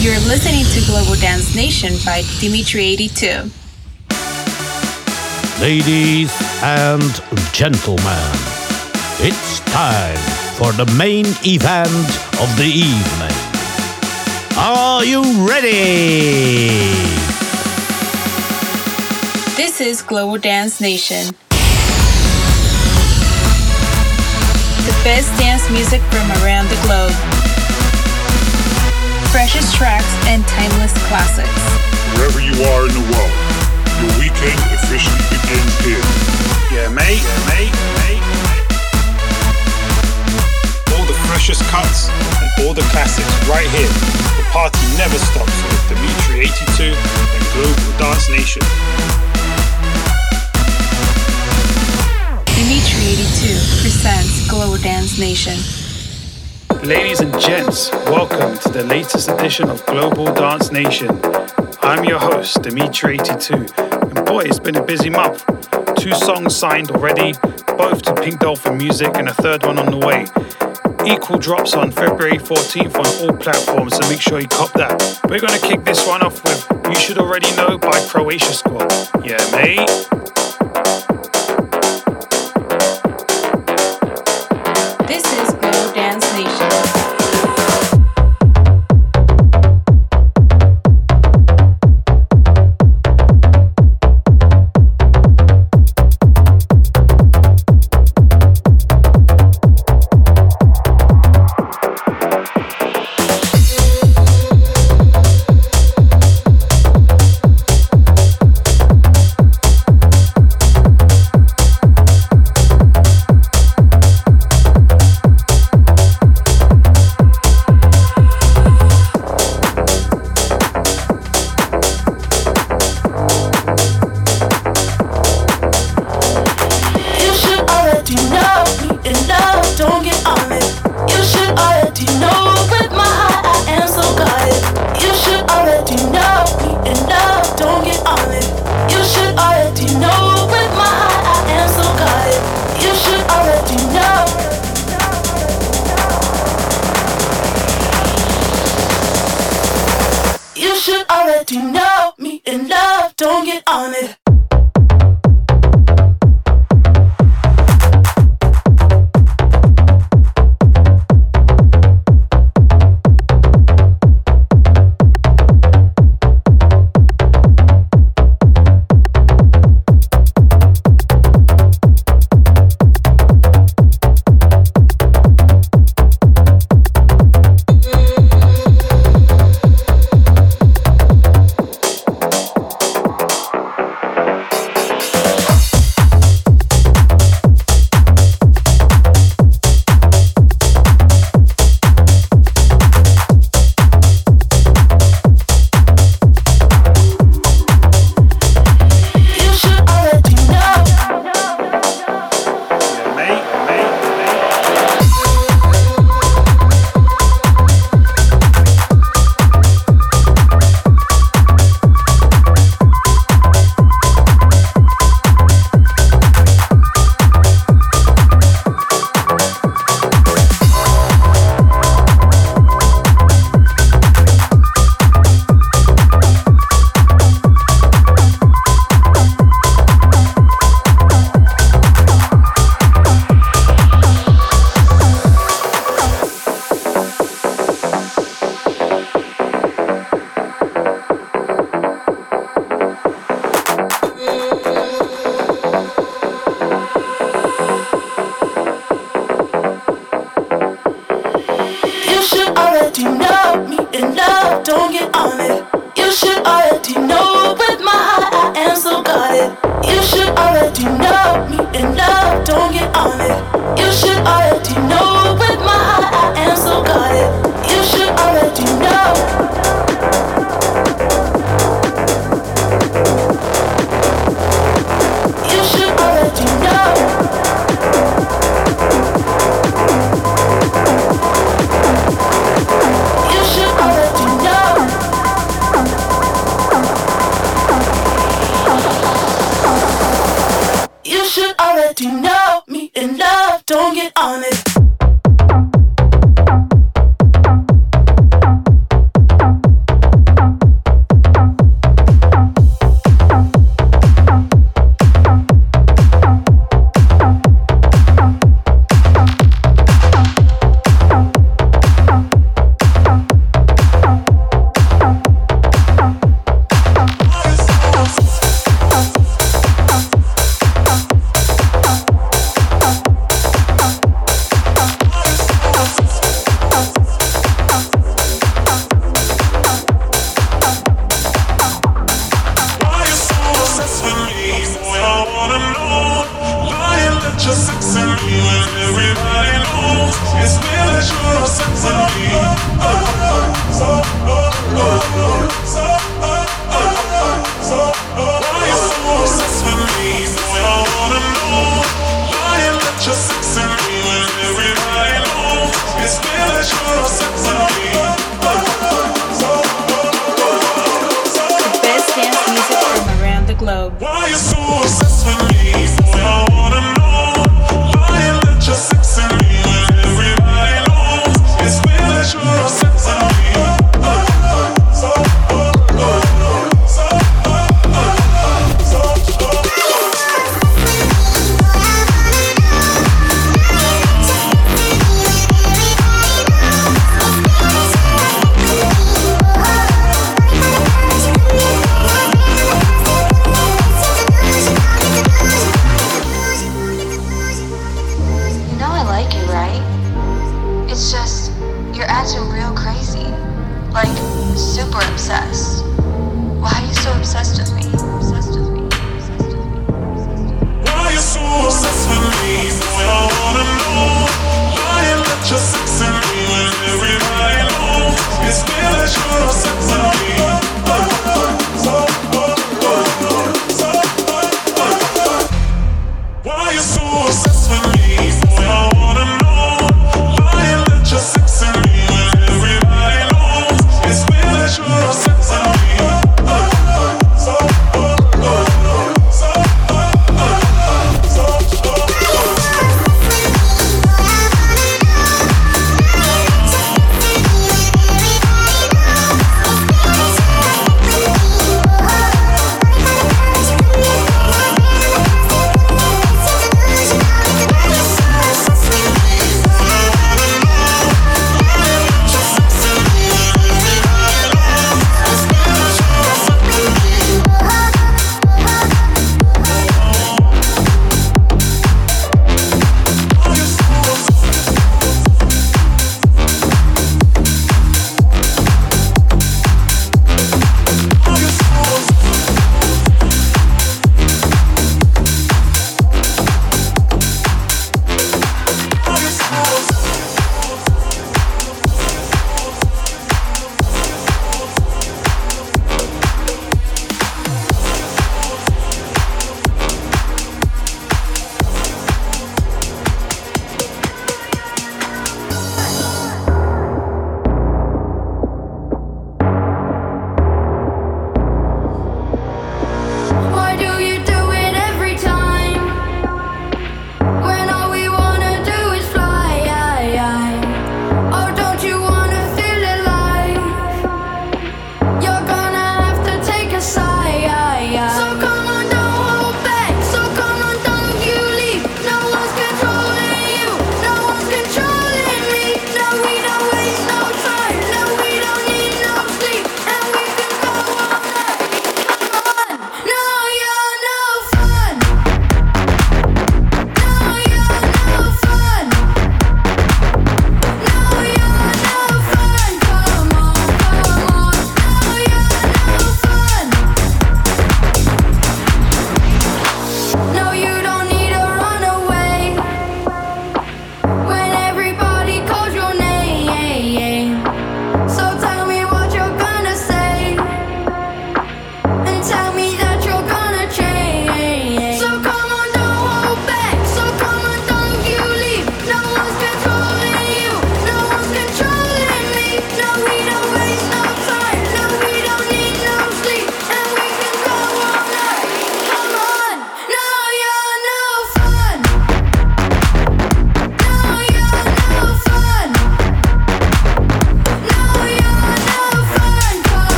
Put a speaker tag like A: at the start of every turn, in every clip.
A: You're listening to Global Dance Nation by Dimitri82.
B: Ladies and gentlemen, it's time for the main event of the evening. Are you ready?
A: This is Global Dance Nation. The best dance music from around the globe. Freshest tracks and timeless classics.
C: Wherever you are in the world, your weekend officially begins here.
D: Yeah, mate, yeah, mate, mate. All the freshest cuts and all the classics right here. The party never stops with Dimitri 82 and Global Dance Nation.
A: Dimitri 82 presents Global Dance Nation.
D: Ladies and gents, welcome to the latest edition of Global Dance Nation. I'm your host, Dimitri82, and boy, it's been a busy month. Two songs signed already, both to Pink Dolphin Music, and a third one on the way. Equal drops on February 14th on all platforms, so make sure you cop that. We're gonna kick this one off with You Should Already Know by Croatia Squad. Yeah, mate.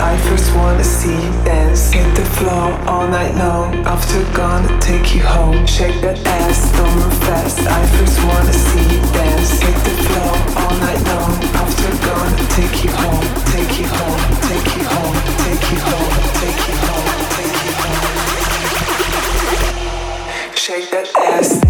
E: I first wanna see you dance. Hit the
F: floor all night long. After gonna take you home. Shake that ass, don't move fast. I first wanna see you dance. Hit the floor all night long. After gonna take you home. Take you home. Take
E: you
F: home. Take you
E: home.
F: Take you home. Take
E: you
F: home. Shake
A: that ass.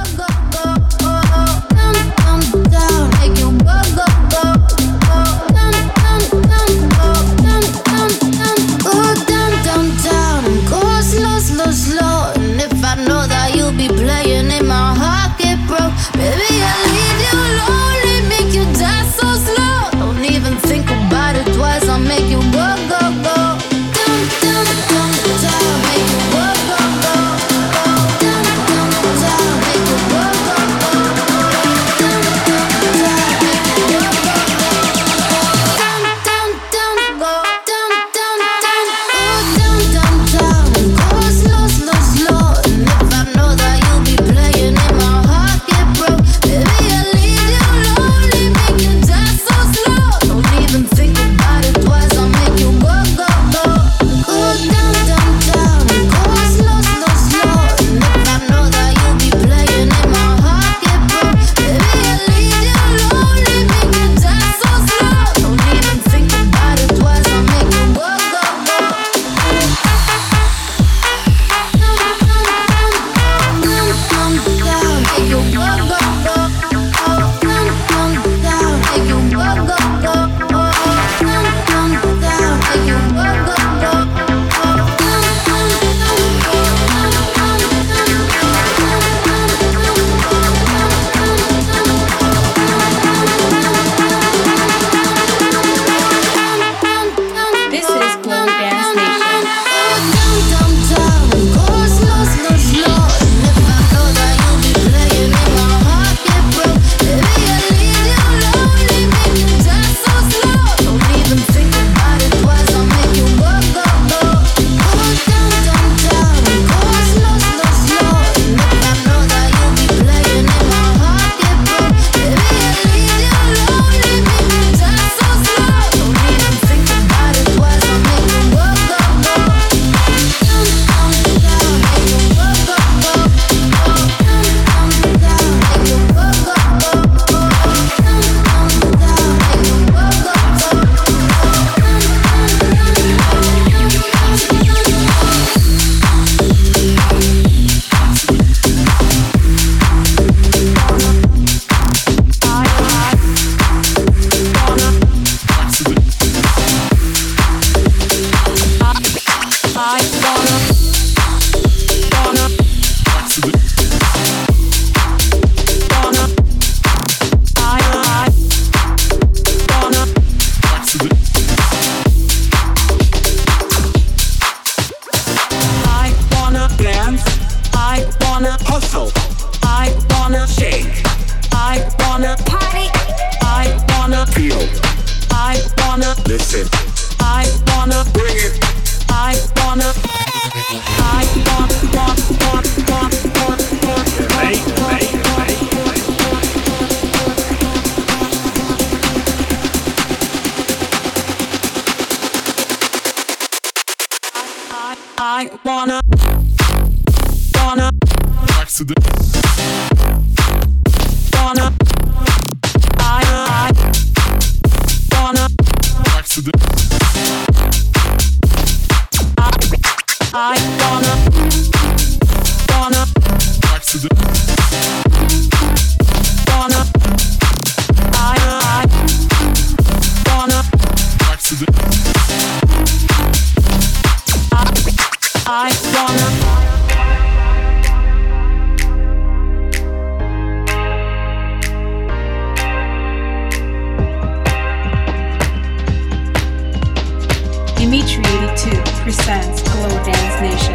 A: represents Global Dance Nation.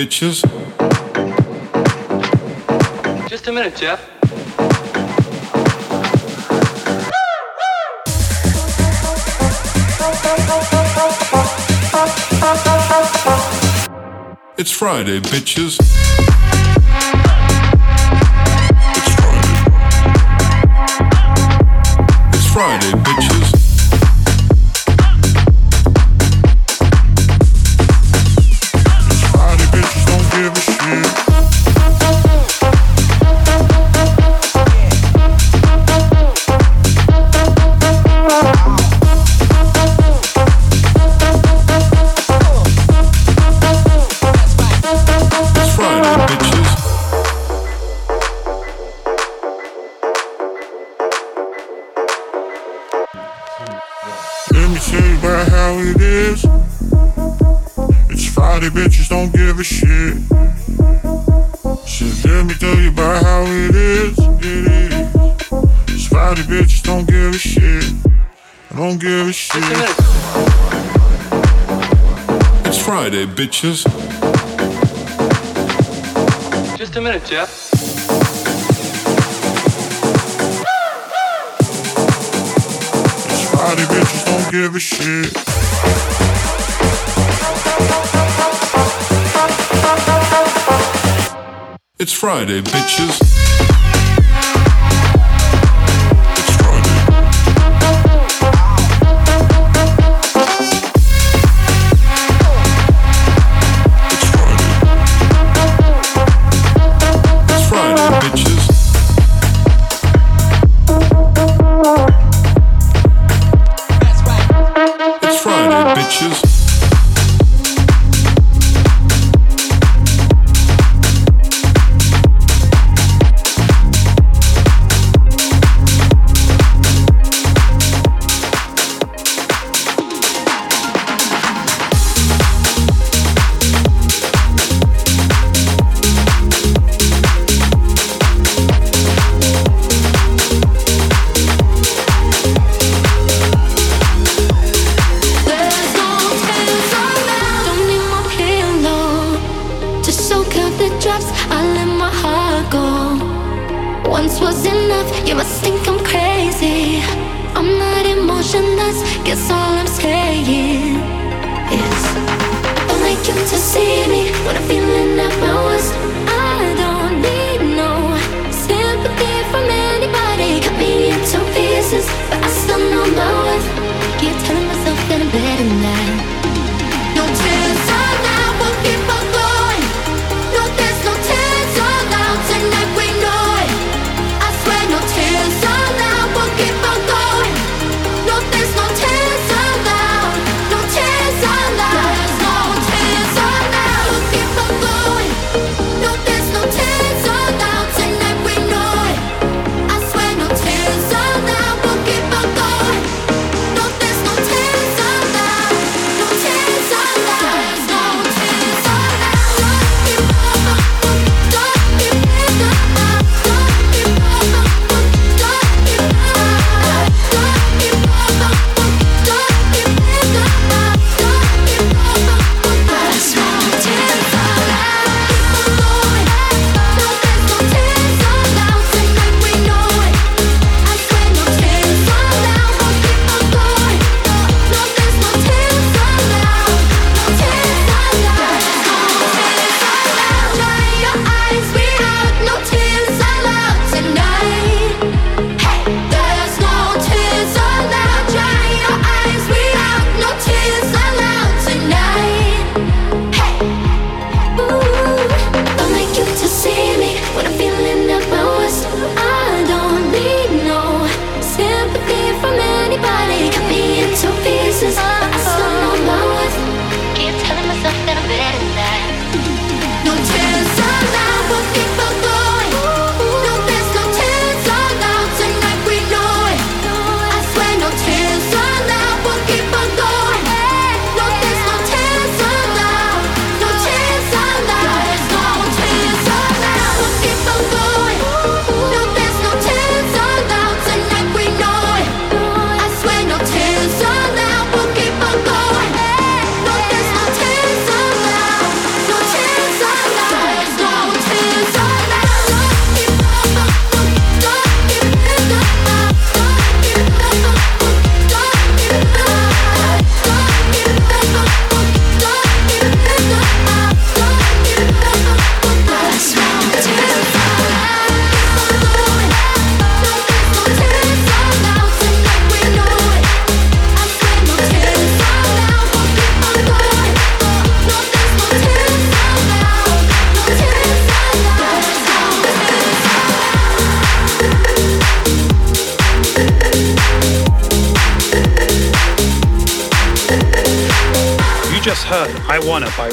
C: bitches.
G: Just a minute, Jeff.
E: It's Friday, bitches. It's Friday, bitches.
G: Just a minute, Jeff.
C: It's Friday, bitches don't give a shit.
E: It's Friday, bitches.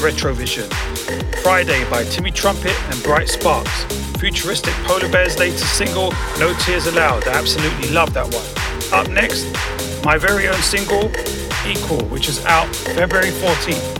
H: Retrovision. Friday by Timmy Trumpet and Bright Sparks. Futuristic Polar Bear's latest single, No Tears Allowed. I absolutely love that one. Up next, my very own single, Equal, which is out February 14th.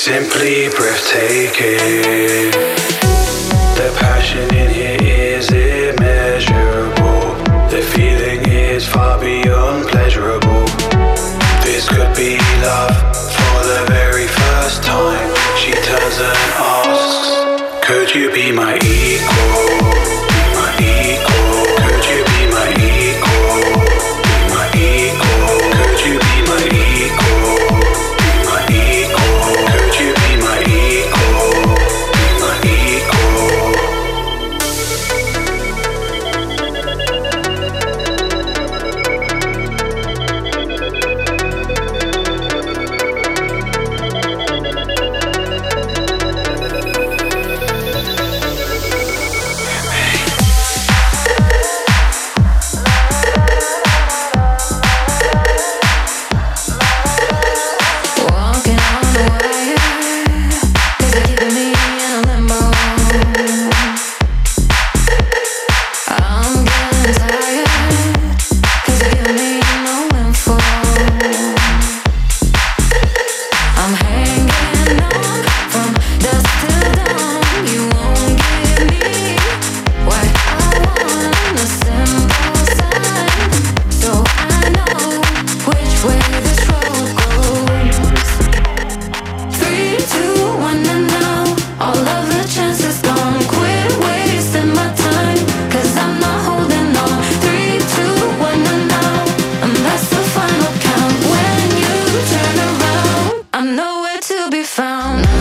I: simply breathtaking. The passion in here is immeasurable. The feeling is far beyond pleasurable. This could be
J: love for the
H: very first time. She turns an eye.
I: I'm nowhere to be found.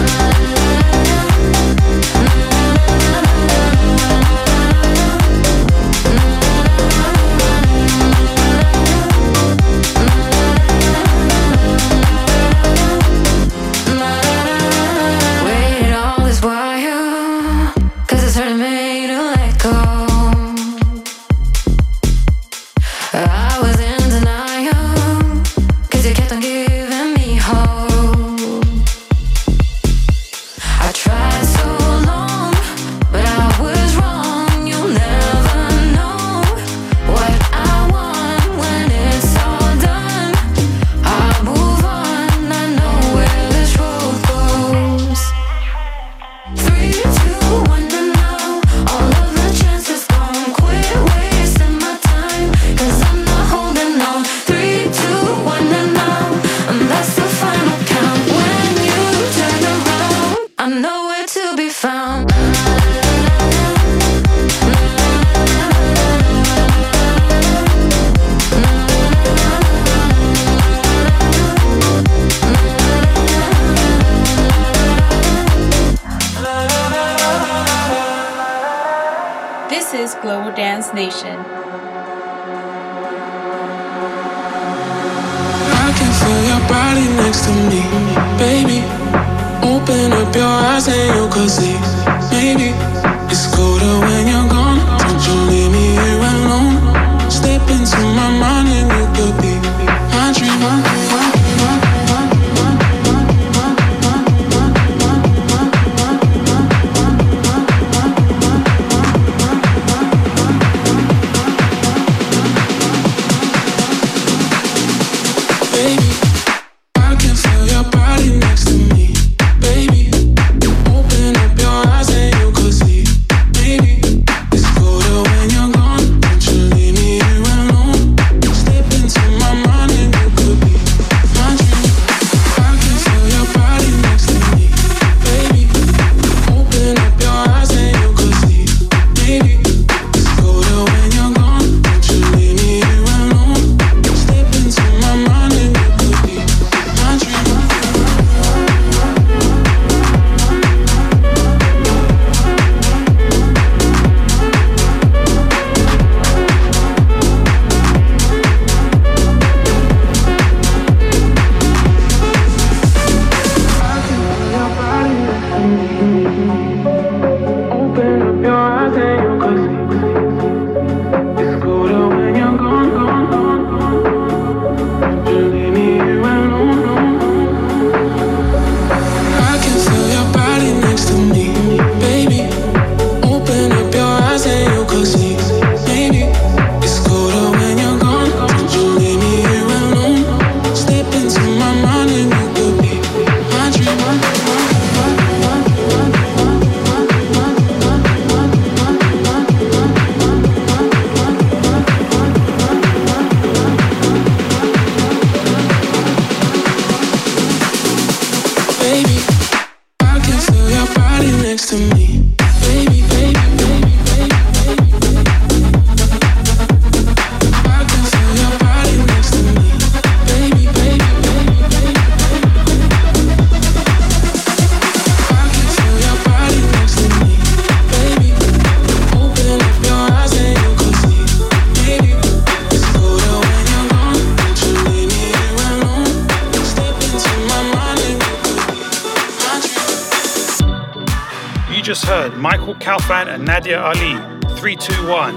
J: Kalfan and Nadia Ali, 321.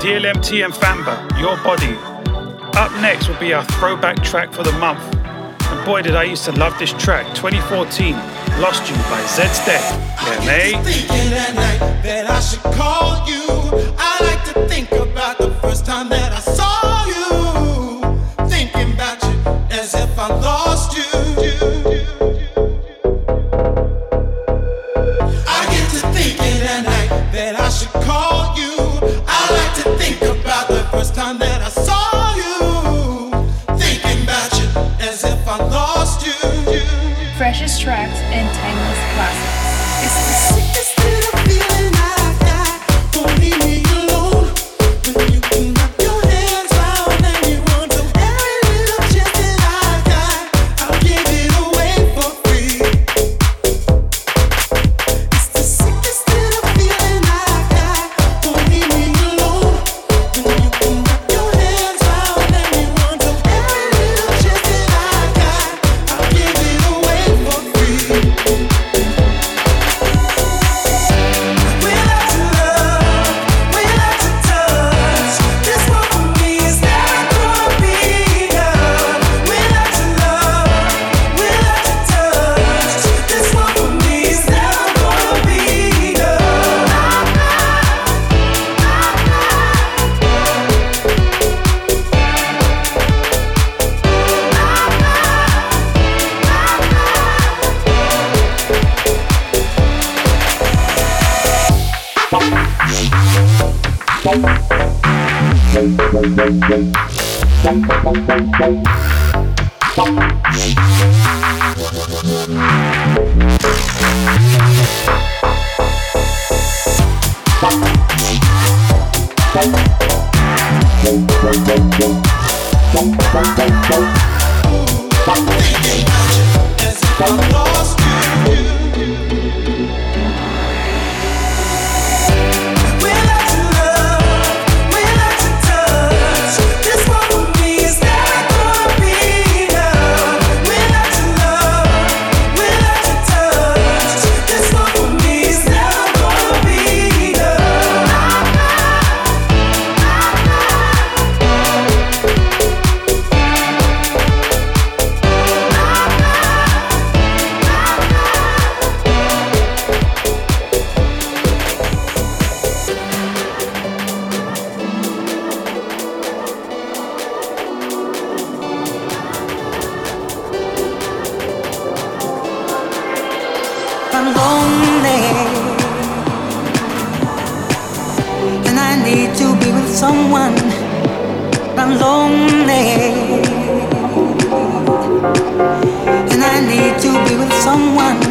J: DLMT and Famba, Your Body. Up next will be our throwback track for the month. And boy, did I used to love this track, 2014, Lost You by Zeds Dead. Yeah, mate.
K: Thinking at night that I should call you. I like to think about the first time that
L: someone I'm lonely, and I need to be with someone.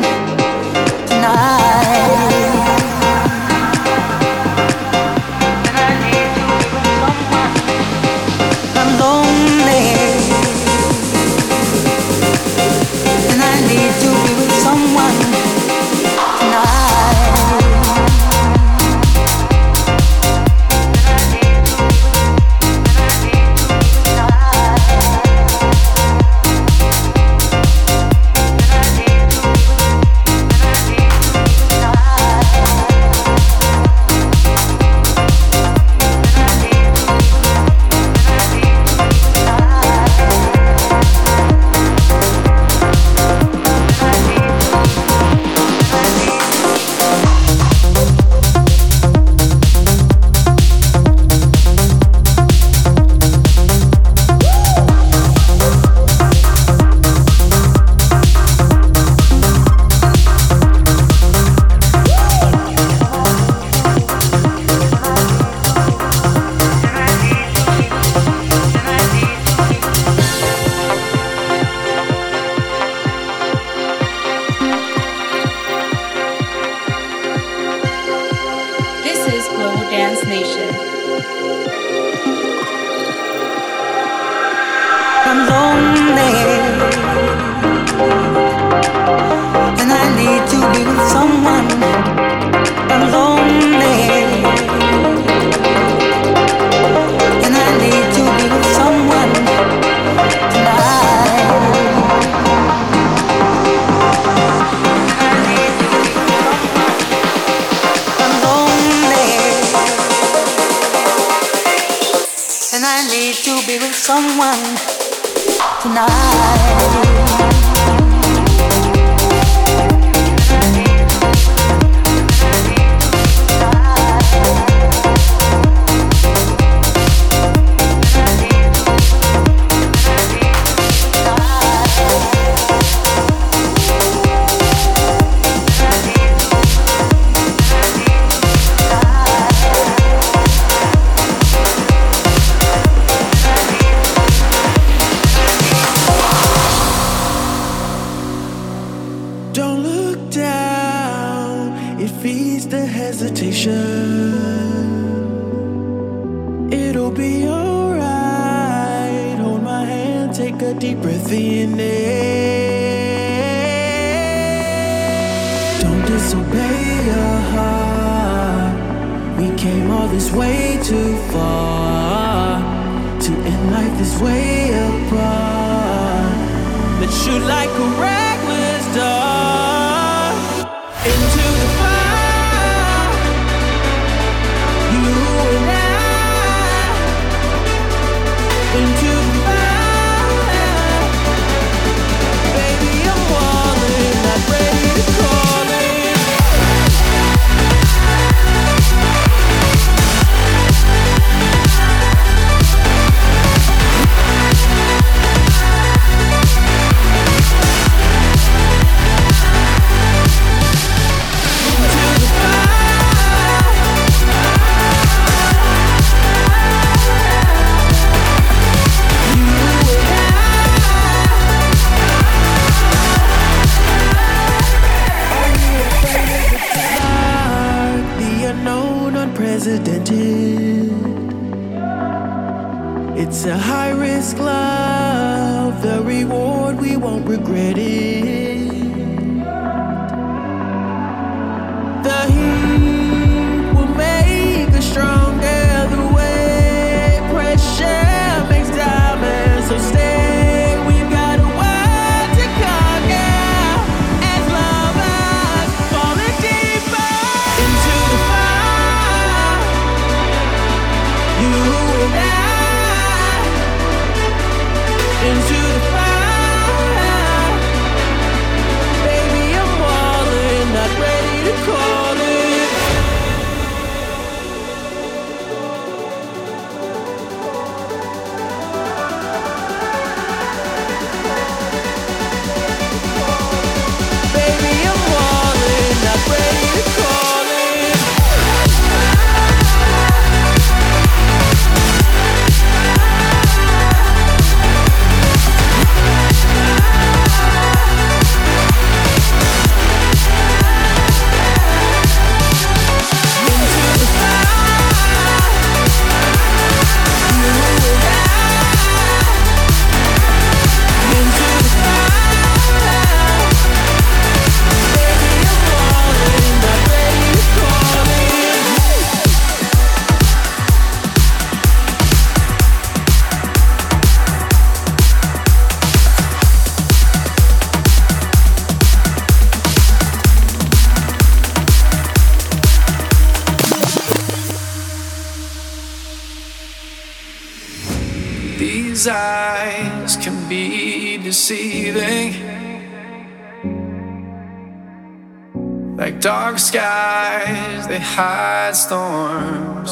M: Dark
N: skies, they hide storms.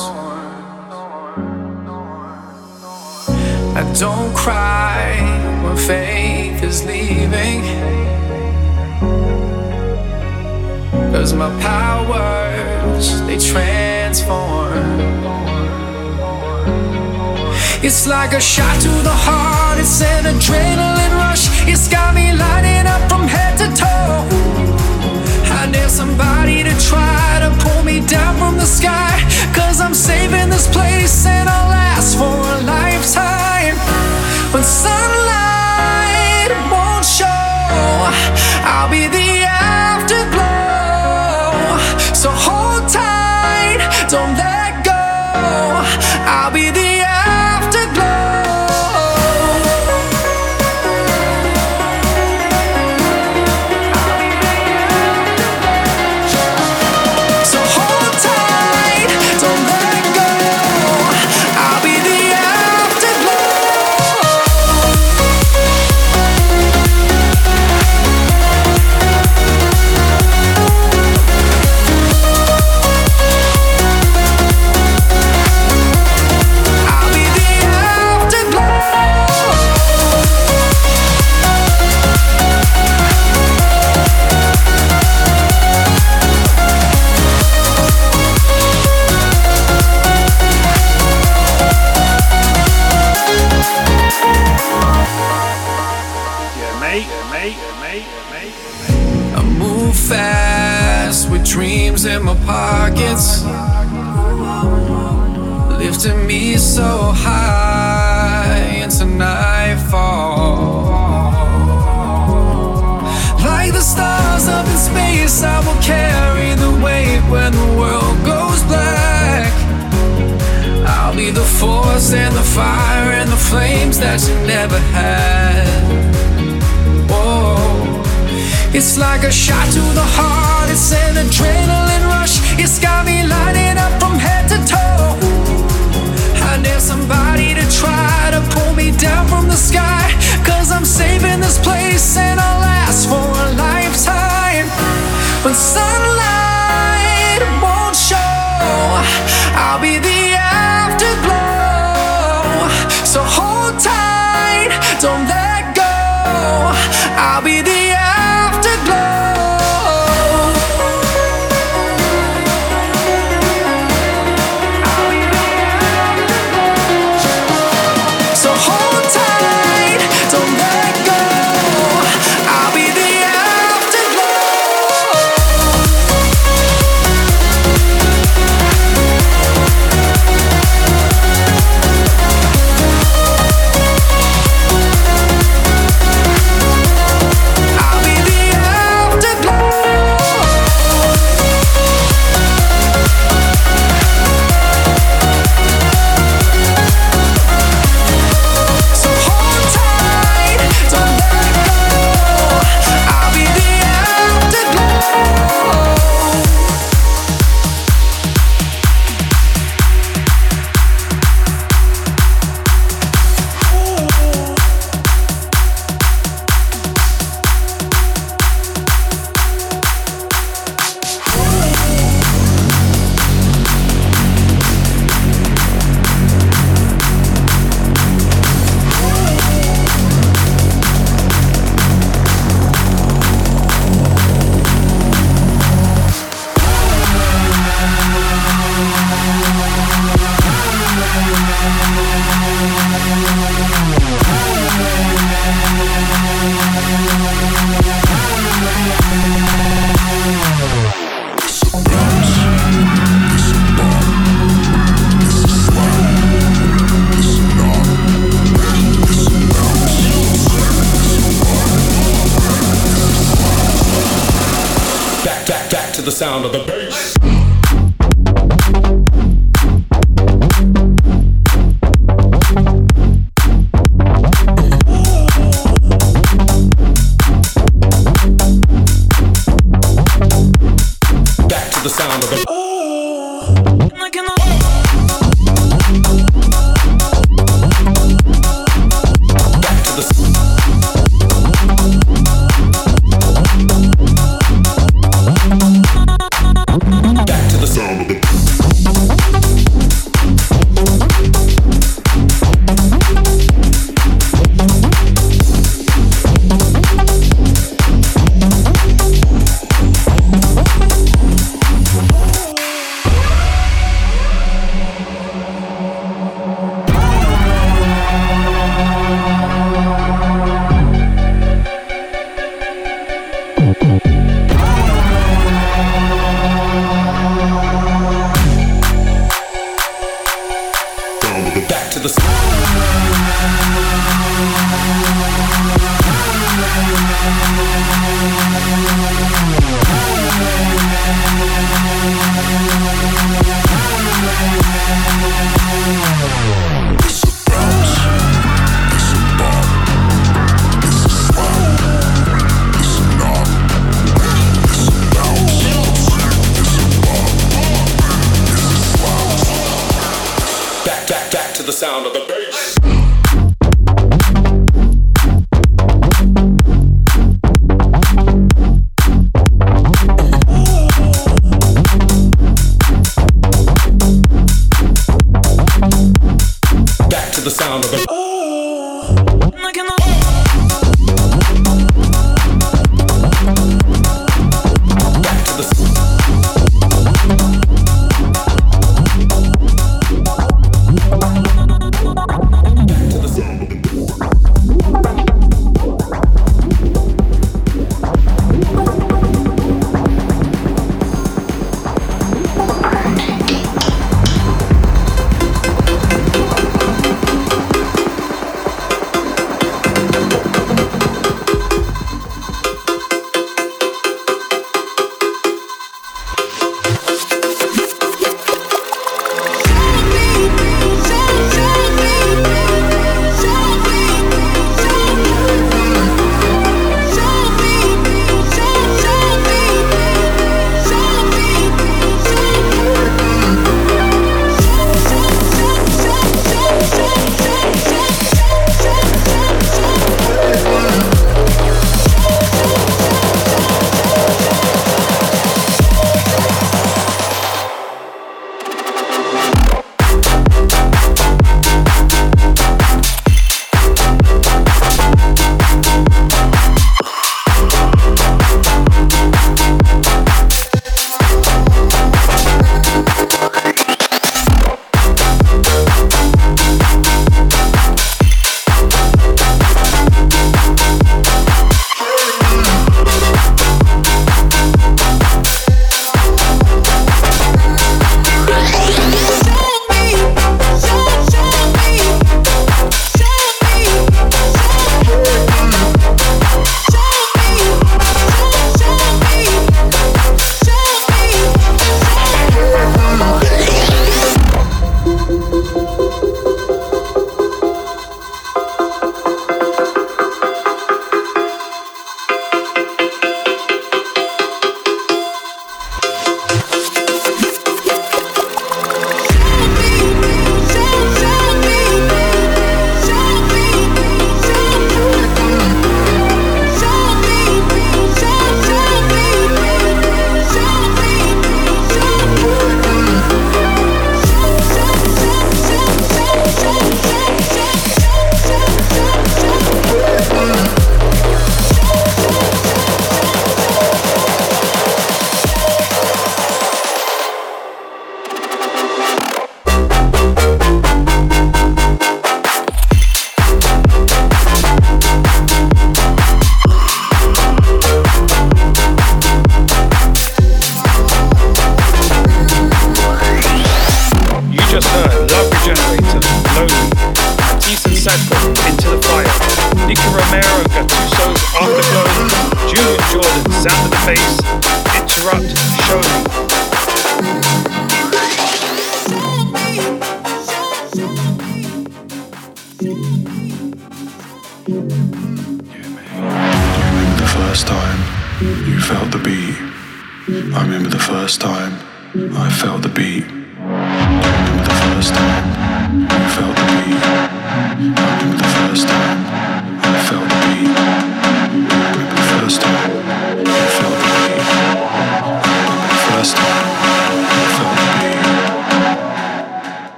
N: I don't cry when faith is leaving. Cause my powers, they transform. It's like a shot to the heart, it's an adrenaline rush. It's got me lighting up from head to toe. Dare somebody to try to pull me down from the sky. Cause I'm saving this place and I'll last for a lifetime. When sunlight won't show, I'll be the afterglow. So hold tight, don't let go. I'll be the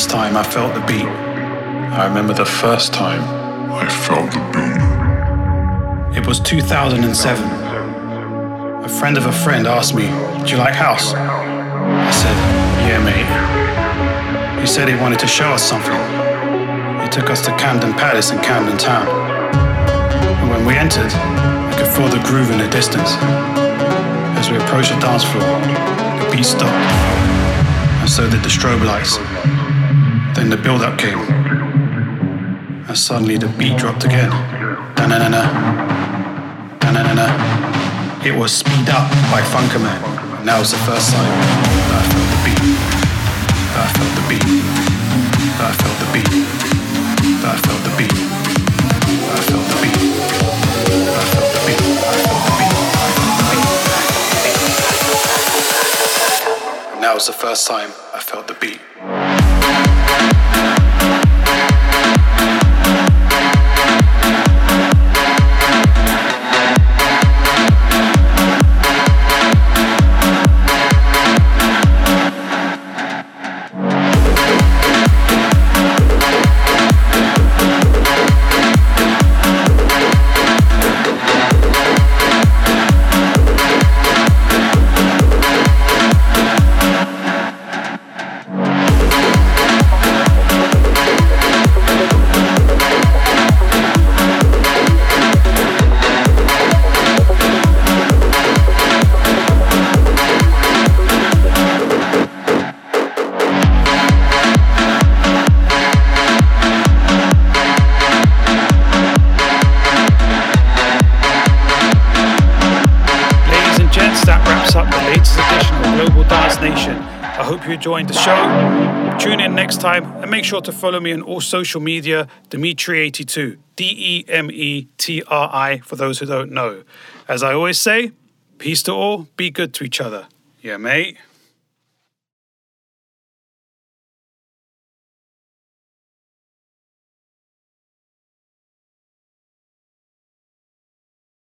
O: first time I felt the beat. I remember the first time I felt the beat.
H: It was 2007. A friend of a friend asked me, Do you like house? I said, Yeah, mate. He said he wanted to show us something. He took us to Camden Palace in Camden Town. And when we entered, I could feel the groove in the distance. As we approached the dance floor, the beat stopped, and so did the strobe lights. Then the build up came, and suddenly the beat dropped again. Da-na-na-na. Da-na-na-na. It was Speed Up by Funkerman. And that was the first time that I felt the beat. That I felt the beat. That I felt the beat. That I felt the beat. That I felt the beat. I felt the beat. I felt the beat. I felt was the first time
J: time and make sure to follow me on all social media, Demetri82, D E M E T R I, for those who don't know. As I always say, peace to all, be good to each other. Yeah, mate.